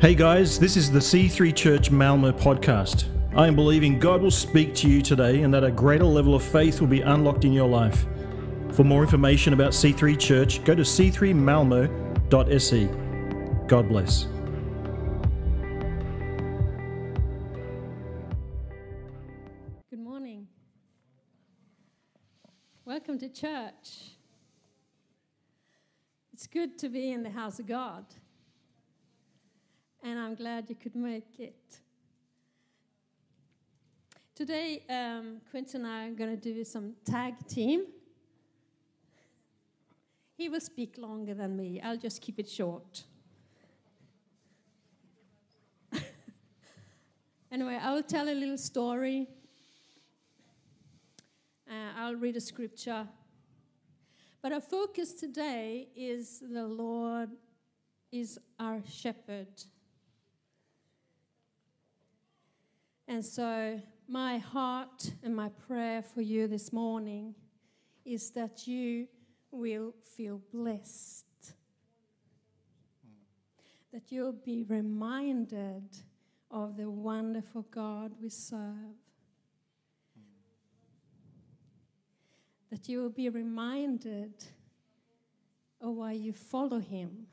Hey guys, this is the C3 Church Malmo podcast. I am believing God will speak to you today and that a greater level of faith will be unlocked in your life. For more information about C3 Church, go to c3malmo.se. God bless. Good morning. Welcome to church. It's good to be in the house of God. And I'm glad you could make it. Today, um, Quentin and I are going to do some tag team. He will speak longer than me. I'll just keep it short. anyway, I will tell a little story uh, I'll read a scripture. But our focus today is the Lord is our shepherd. And so, my heart and my prayer for you this morning is that you will feel blessed. That you'll be reminded of the wonderful God we serve. that you will be reminded of why you follow him.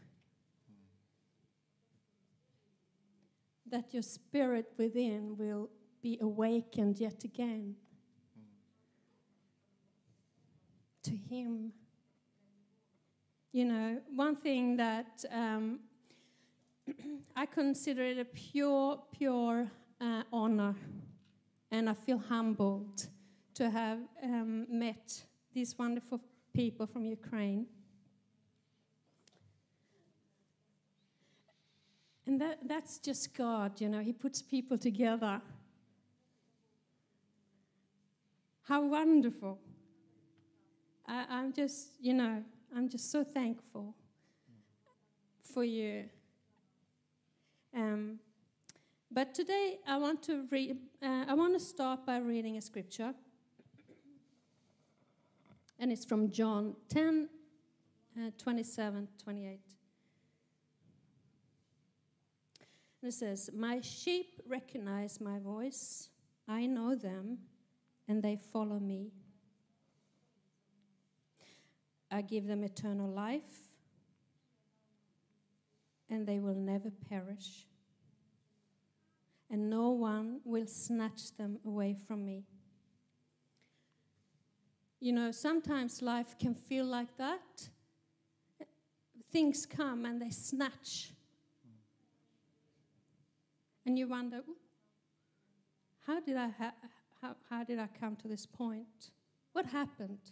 That your spirit within will be awakened yet again to him. You know, one thing that um, I consider it a pure, pure uh, honor, and I feel humbled to have um, met these wonderful people from Ukraine. And that, that's just God, you know, He puts people together. How wonderful. I, I'm just, you know, I'm just so thankful for you. Um, but today I want to read, uh, I want to start by reading a scripture and it's from John 10 uh, 27 28. And it says, My sheep recognize my voice, I know them, and they follow me. I give them eternal life, and they will never perish, and no one will snatch them away from me. You know, sometimes life can feel like that. Things come and they snatch. And you wonder, how did I, ha- how, how did I come to this point? What happened?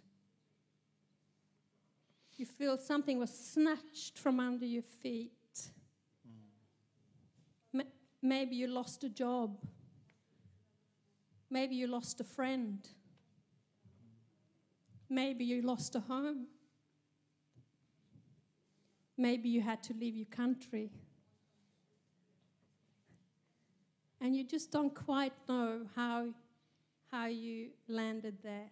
You feel something was snatched from under your feet. Mm. Maybe you lost a job. Maybe you lost a friend. Maybe you lost a home. Maybe you had to leave your country. And you just don't quite know how, how you landed there.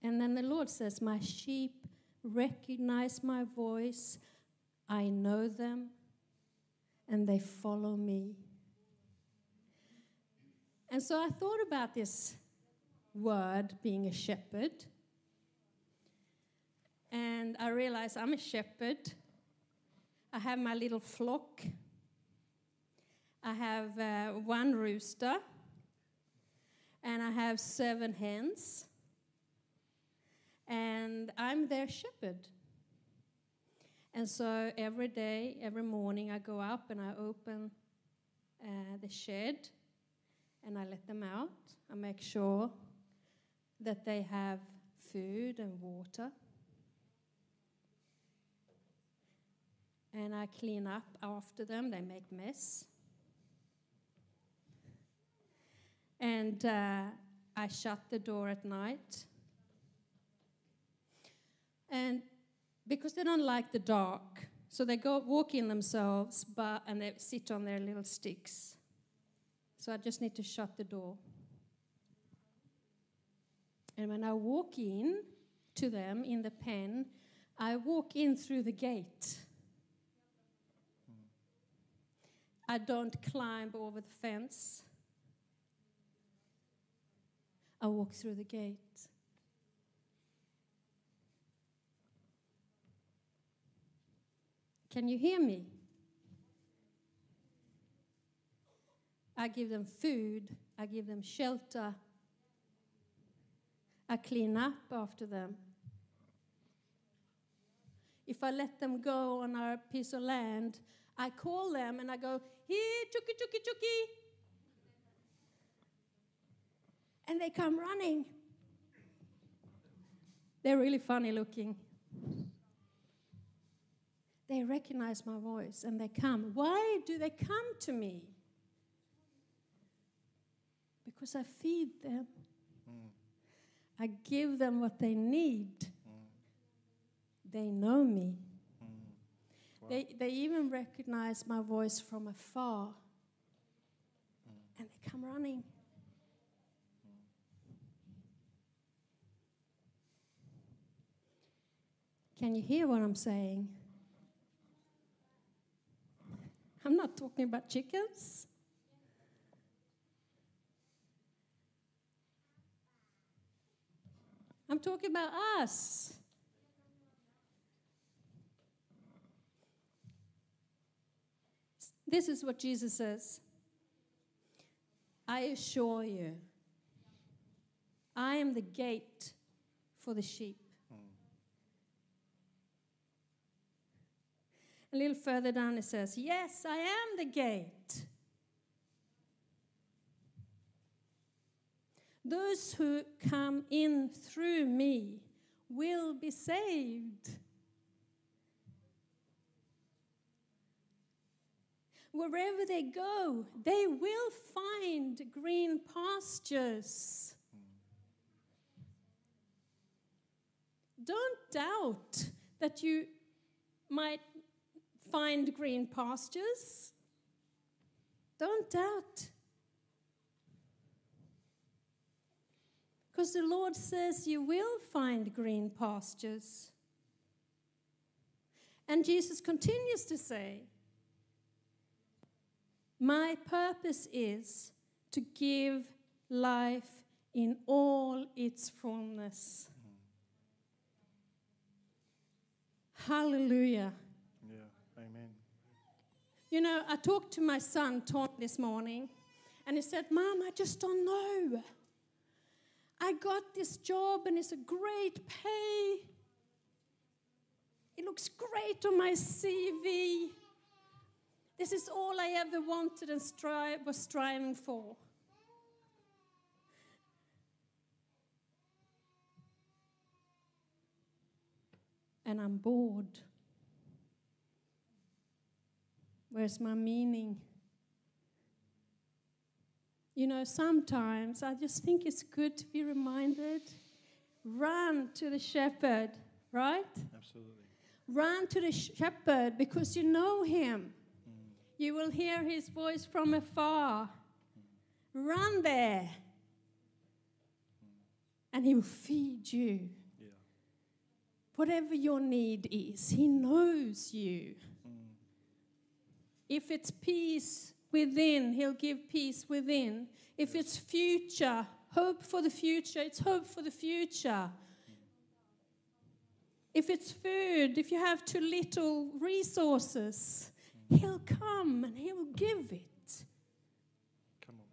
And then the Lord says, My sheep recognize my voice, I know them, and they follow me. And so I thought about this word being a shepherd. And I realized I'm a shepherd. I have my little flock. I have uh, one rooster. And I have seven hens. And I'm their shepherd. And so every day, every morning, I go up and I open uh, the shed and I let them out. I make sure that they have food and water. And I clean up after them, they make mess. And uh, I shut the door at night. And because they don't like the dark, so they go walk in themselves, but and they sit on their little sticks. So I just need to shut the door. And when I walk in to them in the pen, I walk in through the gate. I don't climb over the fence. I walk through the gate. Can you hear me? I give them food, I give them shelter, I clean up after them. If I let them go on our piece of land, I call them and I go, here, chuki, chuki, chuki. And they come running. They're really funny looking. They recognize my voice and they come. Why do they come to me? Because I feed them. Mm. I give them what they need. Mm. They know me. They, they even recognize my voice from afar. And they come running. Can you hear what I'm saying? I'm not talking about chickens. I'm talking about us. This is what Jesus says I assure you, I am the gate for the sheep. A little further down it says, Yes, I am the gate. Those who come in through me will be saved. Wherever they go, they will find green pastures. Don't doubt that you might find green pastures. Don't doubt. Because the Lord says you will find green pastures. And Jesus continues to say, My purpose is to give life in all its fullness. Hallelujah. Yeah, amen. You know, I talked to my son, Tom, this morning, and he said, Mom, I just don't know. I got this job and it's a great pay. It looks great on my CV. This is all I ever wanted and strive, was striving for. And I'm bored. Where's my meaning? You know, sometimes I just think it's good to be reminded run to the shepherd, right? Absolutely. Run to the shepherd because you know him. You will hear his voice from afar. Run there. And he will feed you. Yeah. Whatever your need is, he knows you. Mm. If it's peace within, he'll give peace within. If it's future, hope for the future, it's hope for the future. If it's food, if you have too little resources, he'll come and he will give it. Come on.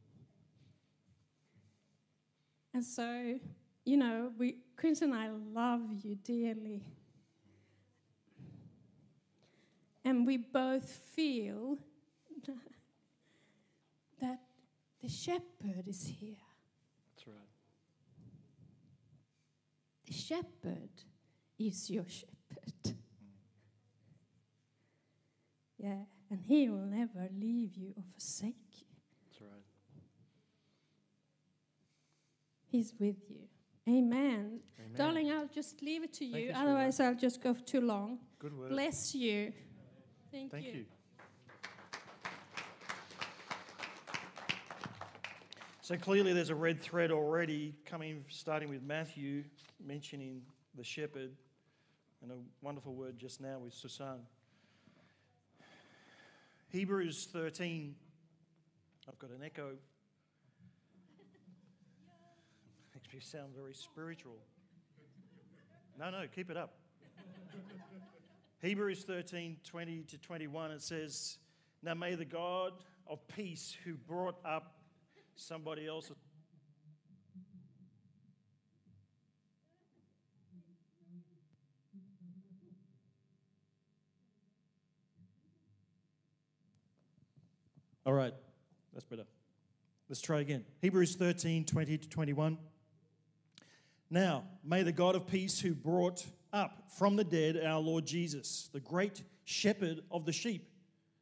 And so, you know, we, Chris and I love you dearly. And we both feel that the shepherd is here. That's right. The shepherd is your shepherd. Yeah, and he will never leave you or forsake you. That's right. He's with you. Amen. Amen. Darling, I'll just leave it to you. you, Otherwise, I'll just go too long. Good word. Bless you. Thank, you. Thank you. So clearly, there's a red thread already coming, starting with Matthew mentioning the shepherd, and a wonderful word just now with Susan. Hebrews 13. I've got an echo. Makes me sound very spiritual. No, no, keep it up. Hebrews 13 20 to 21, it says, Now may the God of peace who brought up somebody else. All right, that's better. Let's try again. Hebrews 13 20 to 21. Now, may the God of peace who brought up from the dead our Lord Jesus, the great shepherd of the sheep,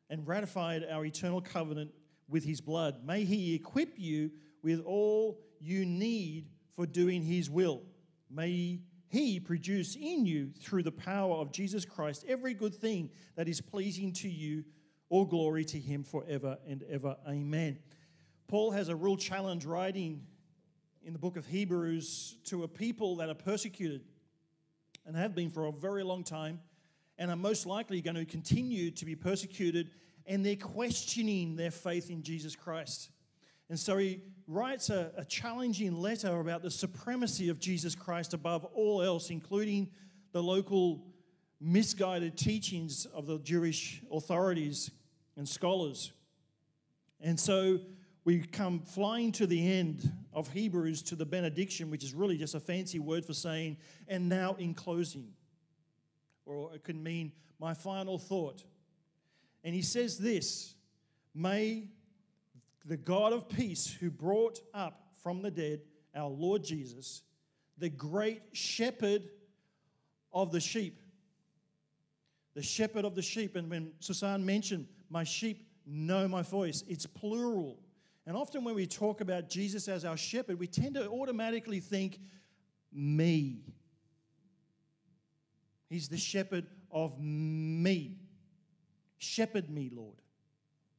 and ratified our eternal covenant with his blood, may he equip you with all you need for doing his will. May he produce in you, through the power of Jesus Christ, every good thing that is pleasing to you. All glory to him forever and ever. Amen. Paul has a real challenge writing in the book of Hebrews to a people that are persecuted and have been for a very long time and are most likely going to continue to be persecuted and they're questioning their faith in Jesus Christ. And so he writes a, a, challenging letter about the supremacy of Jesus Christ above all else, including the local misguided teachings of the Jewish authorities and scholars. And so we come flying to the end of Hebrews to the benediction, which is really just a fancy word for saying, and now in closing. Or it could mean my final thought. And he says this May the God of peace, who brought up from the dead our Lord Jesus, the great shepherd of the sheep, the shepherd of the sheep. And when Susan mentioned, my sheep know my voice, it's plural. And often when we talk about Jesus as our shepherd, we tend to automatically think, me. He's the shepherd of me. Shepherd me, Lord.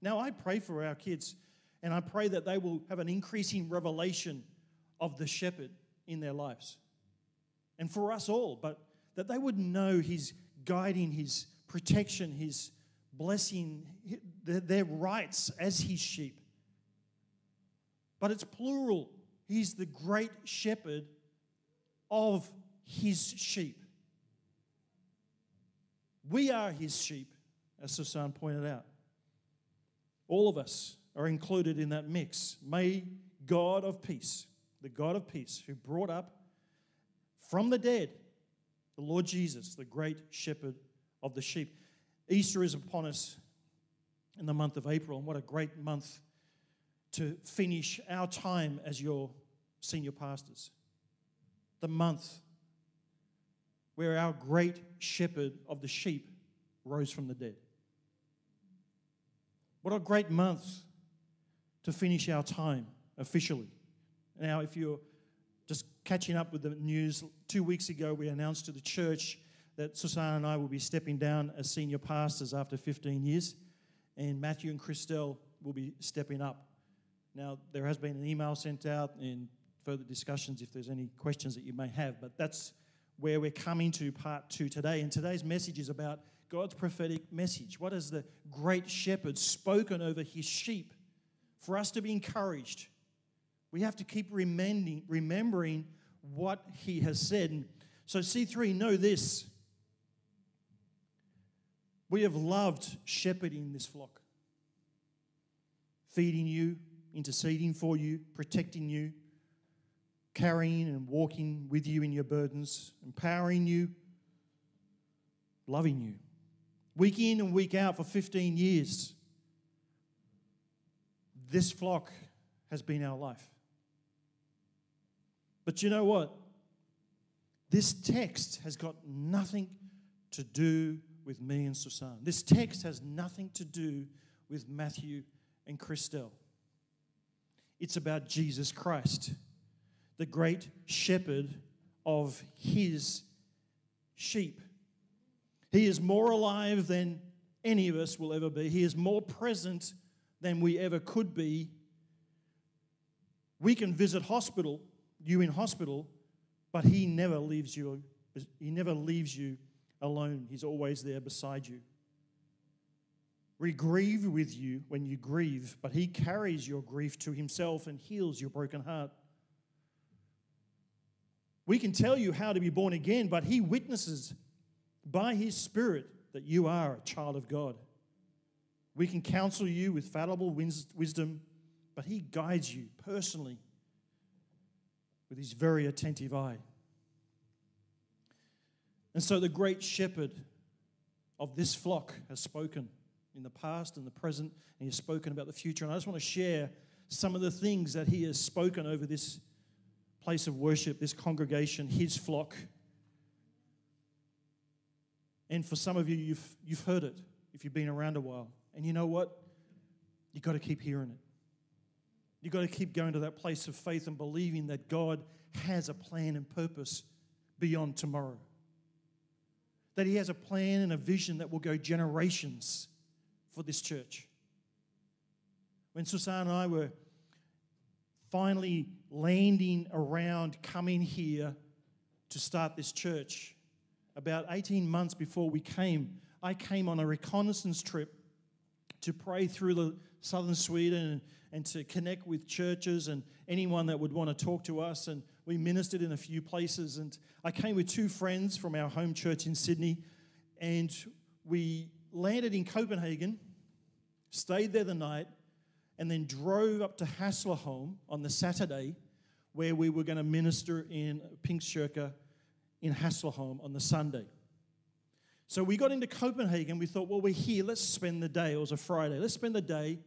Now, I pray for our kids, and I pray that they will have an increasing revelation of the shepherd in their lives. And for us all, but that they would know his guiding, his protection, his blessing, their rights as his sheep but it's plural. He's the great shepherd of his sheep. We are his sheep, as Susan pointed out. All of us are included in that mix. May God of peace, the God of peace, who brought up from the dead the Lord Jesus, the great shepherd of the sheep. Easter is upon us in the month of April, and what a great month to finish our time as your senior pastors. The month where our great shepherd of the sheep rose from the dead. What a great month to finish our time officially. Now, if you're just catching up with the news, two weeks ago we announced to the church that Susanna and I will be stepping down as senior pastors after 15 years, and Matthew and Christelle will be stepping up now, there has been an email sent out and further discussions if there's any questions that you may have, but that's where we're coming to part two today. And today's message is about God's prophetic message. What has the great shepherd spoken over his sheep for us to be encouraged? We have to keep remembering, remembering what he has said. So, C3, know this. We have loved shepherding this flock, feeding you, interceding for you, protecting you, carrying and walking with you in your burdens, empowering you, loving you. Week in and week out for 15 years, this flock has been our life. But you know what? This text has got nothing to do with me and Susan. This text has nothing to do with Matthew and Christelle. It's about Jesus Christ, the great shepherd of his sheep. He is more alive than any of us will ever be, he is more present than we ever could be. We can visit hospital, you in hospital, but he never leaves you he never leaves you alone. He's always there beside you. We grieve with you when you grieve, but he carries your grief to himself and heals your broken heart. We can tell you how to be born again, but he witnesses by his Spirit that you are a child of God. We can counsel you with fallible wisdom, but he guides you personally with his very attentive eye. And so the great shepherd of this flock has spoken in the past and the present, and He's spoken about the future. And I just want to share some of the things that he has spoken over this place of worship, this congregation, his flock. And for some of you, you've, you've heard it if you've been around a while. And you know what? You've got to keep hearing it. You've got to keep going to that place of faith and believing that God has a plan and purpose beyond tomorrow. That He has a plan and a vision that will go generations for this church. When Susanna and I were finally landing around coming here to start this church, about 18 months before we came, I came on a reconnaissance trip to pray through the southern Sweden and, and to connect with churches and anyone that would want to talk to us. And we ministered in a few places. And I came with two friends from our home church in Sydney, and we landed in Copenhagen stayed there the night, and then drove up to Hässleholm on the Saturday, where we were going to minister in Pingstkyrka in Hässleholm on the Sunday. So we got into Copenhagen. We thought, well, we're here. Let's spend the day. It was a Friday. Let's spend the day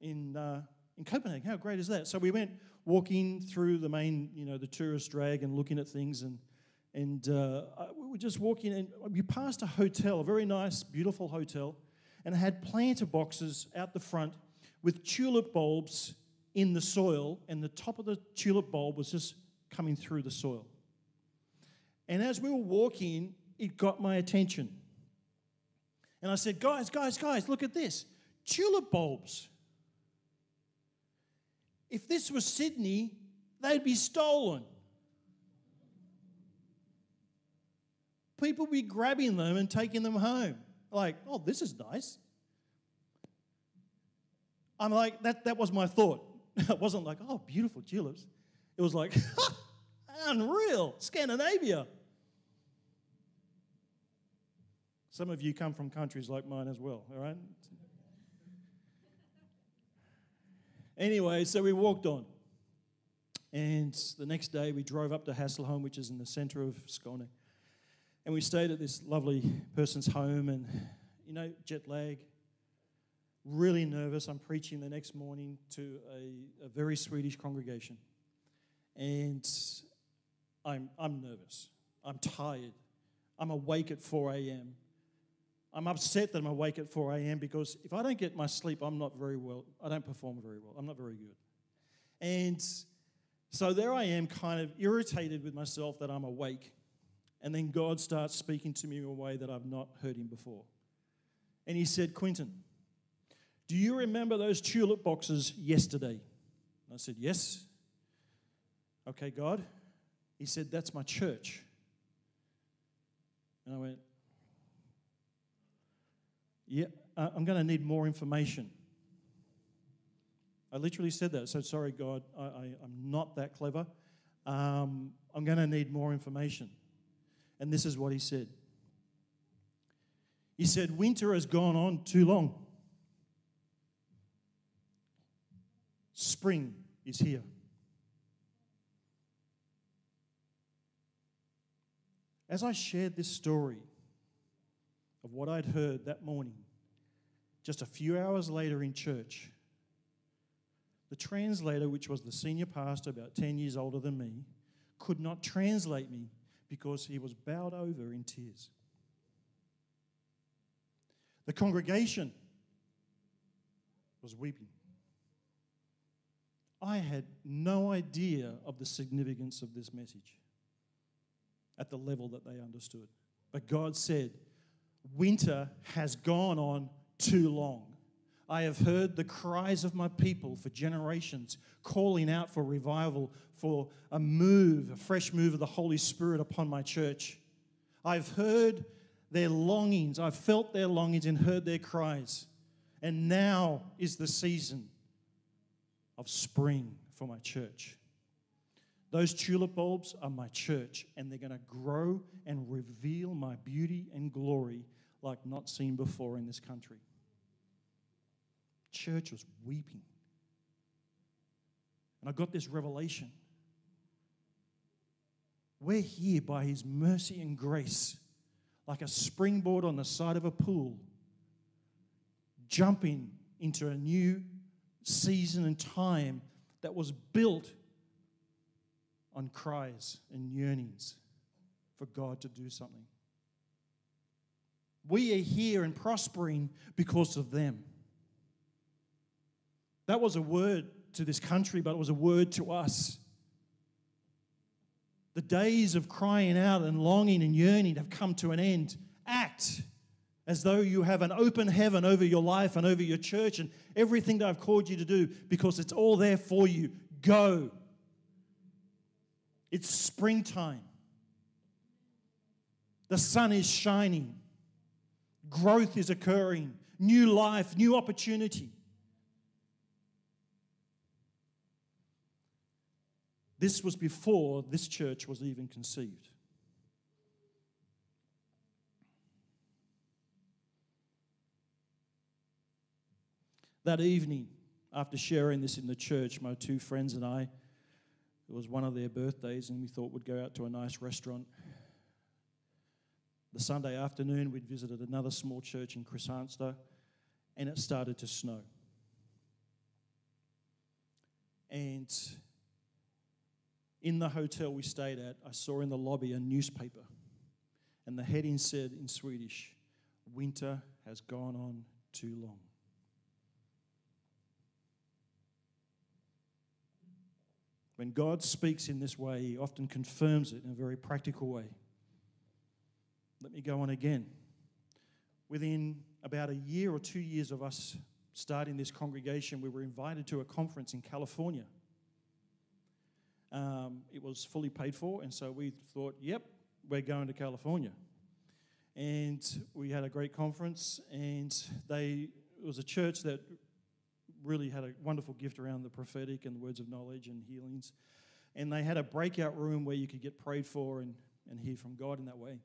in, uh, in Copenhagen. How great is that? So we went walking through the main, you know, the tourist drag and looking at things. And, and uh, we were just walking, and we passed a hotel, a very nice, beautiful hotel and had planter boxes out the front with tulip bulbs in the soil, and the top of the tulip bulb was just coming through the soil. And as we were walking, it got my attention. And I said, Guys, guys, guys, look at this tulip bulbs. If this was Sydney, they'd be stolen. People would be grabbing them and taking them home like, oh, this is nice. I'm like, that, that was my thought. it wasn't like, oh, beautiful tulips. It was like, unreal, Scandinavia. Some of you come from countries like mine as well, all right? anyway, so we walked on. And the next day we drove up to Hässleholm, which is in the center of Skåne. And we stayed at this lovely person's home and, you know, jet lag, really nervous. I'm preaching the next morning to a, a very Swedish congregation. And I'm, I'm nervous. I'm tired. I'm awake at 4 a.m. I'm upset that I'm awake at 4 a.m. because if I don't get my sleep, I'm not very well. I don't perform very well. I'm not very good. And so there I am, kind of irritated with myself that I'm awake. And then God starts speaking to me in a way that I've not heard him before. And he said, Quinton, do you remember those tulip boxes yesterday? And I said, Yes. Okay, God. He said, That's my church. And I went, Yeah, uh, I'm going to need more information. I literally said that. So sorry, God, I, am not that clever. Um, I'm going to need more information. And this is what he said He said, Winter has gone on too long. Spring is here. As I shared this story of what I'd heard that morning, just a few hours later in church, the translator, which was the senior pastor, about 10 years older than me, could not translate me because he was bowed over in tears. The congregation was weeping. I had no idea of the significance of this message at the level that they understood. But God said, Winter has gone on too long. I have heard the cries of my people for generations calling out for revival, for a move, a fresh move of the Holy Spirit upon my church. I've heard their longings. I've felt their longings and heard their cries. And now is the season of spring for my church. Those tulip bulbs are my church, and they're going to grow and reveal my beauty and glory like not seen before in this country. Church was weeping. And I got this revelation. We're here by His mercy and grace, like a springboard on the side of a pool, jumping into a new season and time that was built on cries and yearnings for God to do something. We are here and prospering because of them. That was a word to this country, but it was a word to us. The days of crying out and longing and yearning have come to an end. Act as though you have an open heaven over your life and over your church and everything that I've called you to do because it's all there for you. Go. It's springtime. The sun is shining. Growth is occurring. New life, new opportunity. This was before this church was even conceived. That evening, after sharing this in the church, my two friends and I, it was one of their birthdays, and we thought we'd go out to a nice restaurant. The Sunday afternoon, we'd visited another small church in Kristianstad, and it started to snow. And in the hotel we stayed at, I saw in the lobby a newspaper, and the heading said in Swedish, Winter has gone on too long. When God speaks in this way, He often confirms it in a very practical way. Let me go on again. Within about a year or two years of us starting this congregation, we were invited to a conference in California. Um, it was fully paid for, and so we thought, yep, we're going to California. And we had a great conference, and they it was a church that really had a wonderful gift around the prophetic and the words of knowledge and healings. And they had a breakout room where you could get prayed for and, and hear from God in that way.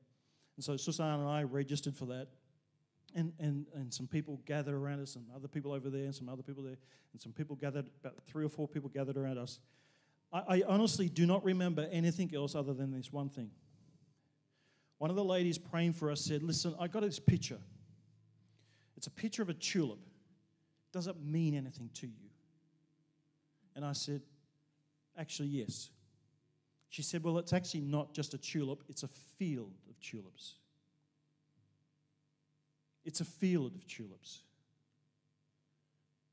And so Susan and I registered for that. And, and, and some people gathered around us, and other people over there, and some other people there, and some people gathered, about three or four people gathered around us. I, I honestly do not remember anything else other than this one thing. One of the ladies praying for us said, Listen, I got this picture. It's a picture of a tulip. Does it mean anything to you? And I said, Actually, yes. She said, Well, it's actually not just a tulip, it's a field of tulips. It's a field of tulips.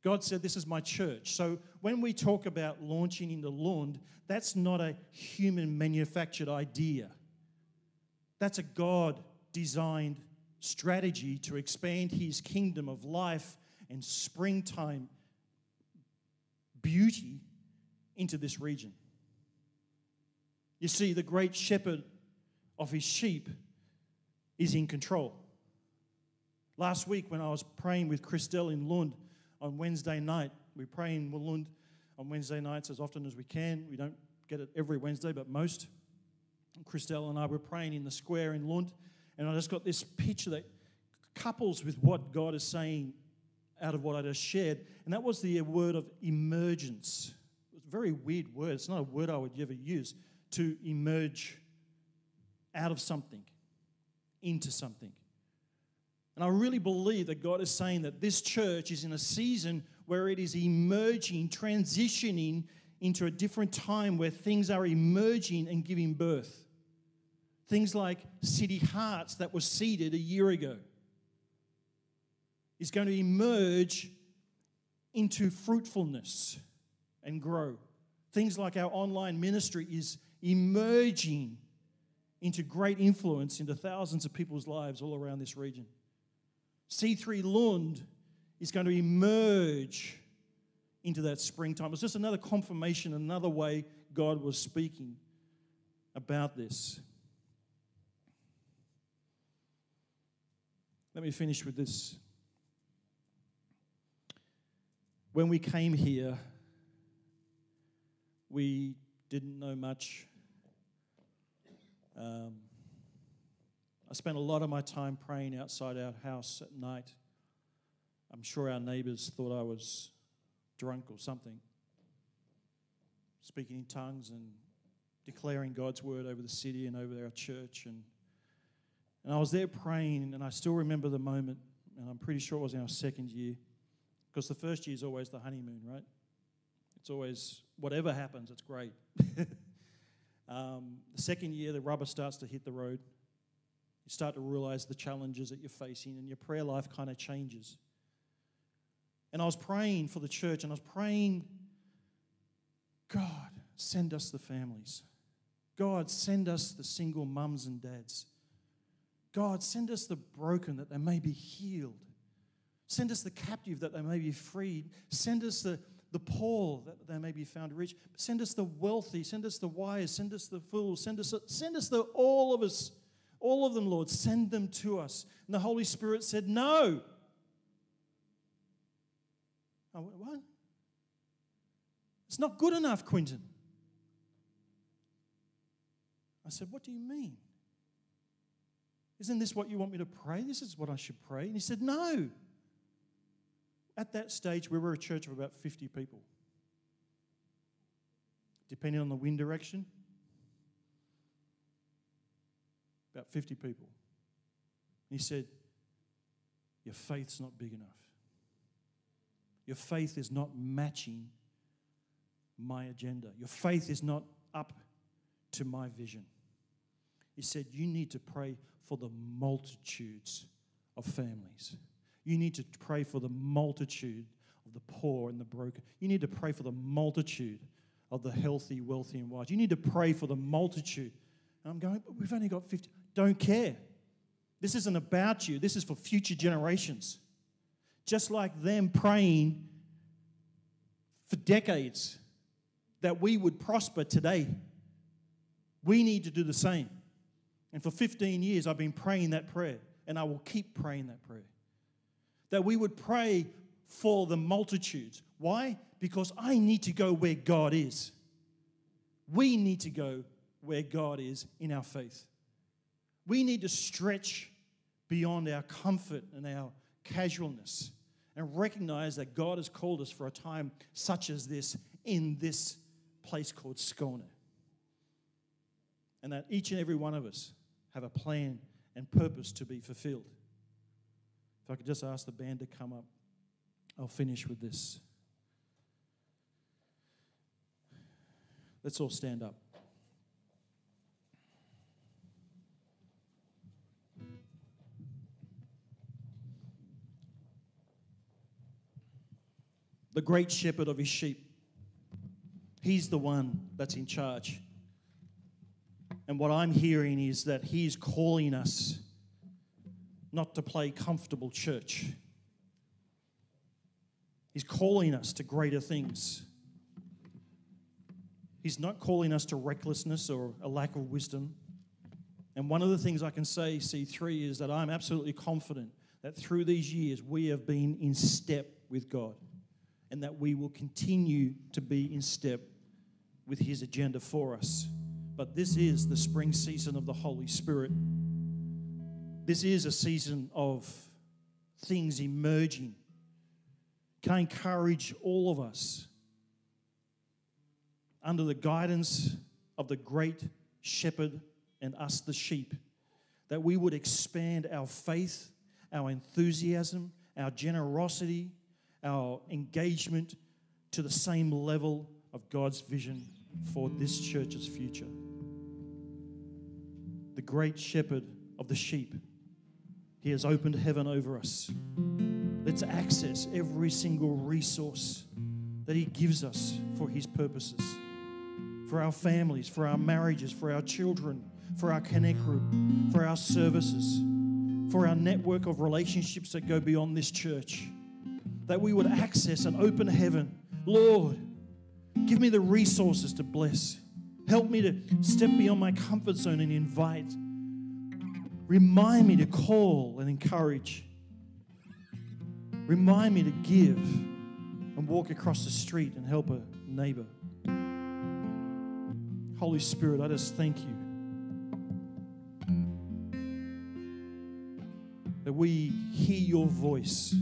God said, This is my church. So when we talk about launching into Lund, that's not a human manufactured idea. That's a God designed strategy to expand his kingdom of life and springtime beauty into this region. You see, the great shepherd of his sheep is in control. Last week, when I was praying with Christelle in Lund, on Wednesday night. We pray in Lund on Wednesday nights as often as we can. We don't get it every Wednesday, but most. Christelle and I were praying in the square in Lund, and I just got this picture that couples with what God is saying out of what I just shared, and that was the word of emergence. It's a very weird word. It's not a word I would ever use to emerge out of something into something. And I really believe that God is saying that this church is in a season where it is emerging, transitioning into a different time where things are emerging and giving birth. Things like City Hearts that was seeded a year ago is going to emerge into fruitfulness and grow. Things like our online ministry is emerging into great influence into thousands of people's lives all around this region. C3 Lund is going to emerge into that springtime. It's just another confirmation, another way God was speaking about this. Let me finish with this. When we came here, we didn't know much. Um, I spent a lot of my time praying outside our house at night. I'm sure our neighbors thought I was drunk or something, speaking in tongues and declaring God's word over the city and over our church. And, and I was there praying, and I still remember the moment, and I'm pretty sure it was in our second year, because the first year is always the honeymoon, right? It's always whatever happens, it's great. um, the second year, the rubber starts to hit the road. You start to realize the challenges that you're facing, and your prayer life kind of changes. And I was praying for the church, and I was praying, God, send us the families. God, send us the single mums and dads. God, send us the broken that they may be healed. Send us the captive that they may be freed. Send us the, the poor that they may be found rich. Send us the wealthy. Send us the wise. Send us the fools. Send us, send us the, all of us, all of them, Lord. Send them to us. And the Holy Spirit said, No. I went, What? It's not good enough, Quinton. I said, What do you mean? Isn't this what you want me to pray? This is what I should pray. And he said, No. At that stage, we were a church of about 50 people. Depending on the wind direction, about 50 people. he said, Your faith's not big enough. Your faith is not matching my agenda. Your faith is not up to my vision. He said, You need to pray for the multitudes of families. You need to pray for the multitude of the poor and the broken. You need to pray for the multitude of the healthy, wealthy, and wise. You need to pray for the multitude. And I'm going, but we've only got 50. Don't care. This isn't about you, this is for future generations. Just like them praying for decades that we would prosper today, we need to do the same. And for 15 years, I've been praying that prayer, and I will keep praying that prayer. That we would pray for the multitudes. Why? Because I need to go where God is. We need to go where God is in our faith. We need to stretch beyond our comfort and our casualness and recognize that God has called us for a time such as this in this place called Skåne. And that each and every one of us have a plan and purpose to be fulfilled. If I could just ask the band to come up, I'll finish with this. Let's all stand up. The great shepherd of his sheep. He's the one that's in charge. And what I'm hearing is that He's calling us not to play comfortable church. He's calling us to greater things. He's not calling us to recklessness or a lack of wisdom. And one of the things I can say, C3, is that I'm absolutely confident that through these years we have been in step with God and that we will continue to be in step with His agenda for us. But this is the spring season of the Holy Spirit. This is a season of things emerging. Can I encourage all of us under the guidance of the great shepherd and us, the sheep, that we would expand our faith, our enthusiasm, our generosity, our engagement to the same level of God's vision for this church's future. The great shepherd of the sheep, he has opened heaven over us. Let's access every single resource that he gives us for his purposes for our families, for our marriages, for our children, for our connect group, for our services, for our network of relationships that go beyond this church. That we would access an open heaven. Lord, Give me the resources to bless. Help me to step beyond my comfort zone and invite Remind me to call and encourage. Remind me to give and walk across the street and help a neighbor. Holy Spirit, I just thank you that we hear your voice.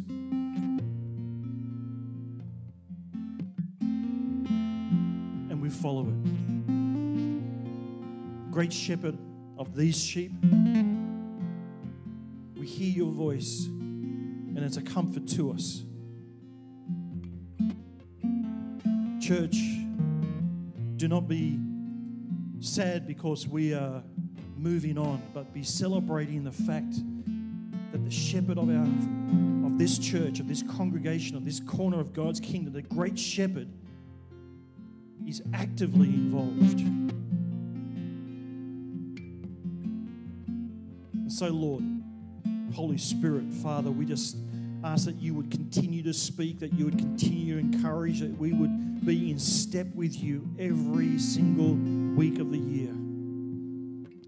Follow it. Great shepherd of these sheep, we hear your voice, and it's a comfort to us. Church, do not be sad because we are moving on, but be celebrating the fact that the shepherd of our of this church, of this congregation, of this corner of God's kingdom, the great shepherd, is actively involved. And so, Lord, Holy Spirit, Father, we just ask that you would continue to speak, that you would continue to encourage, that we would be in step with you every single week of the year.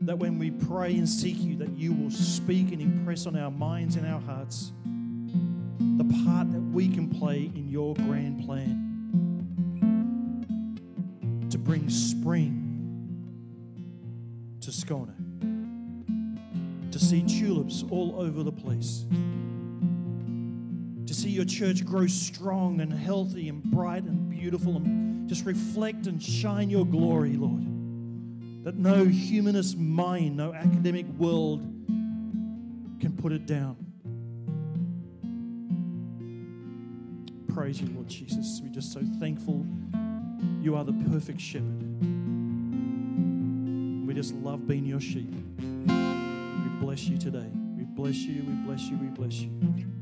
That when we pray and seek you, that you will speak and impress on our minds and our hearts the part that we can play in your grand plan bring spring to Skåne, to see tulips all over the place, to see your church grow strong and healthy and bright and beautiful and just reflect and shine your glory, Lord. That no humanist mind, no academic world can put it down. Praise you, Lord Jesus. We're just so thankful you are the perfect shepherd. We just love being your sheep. We bless you today. We bless you, we bless you, we bless you.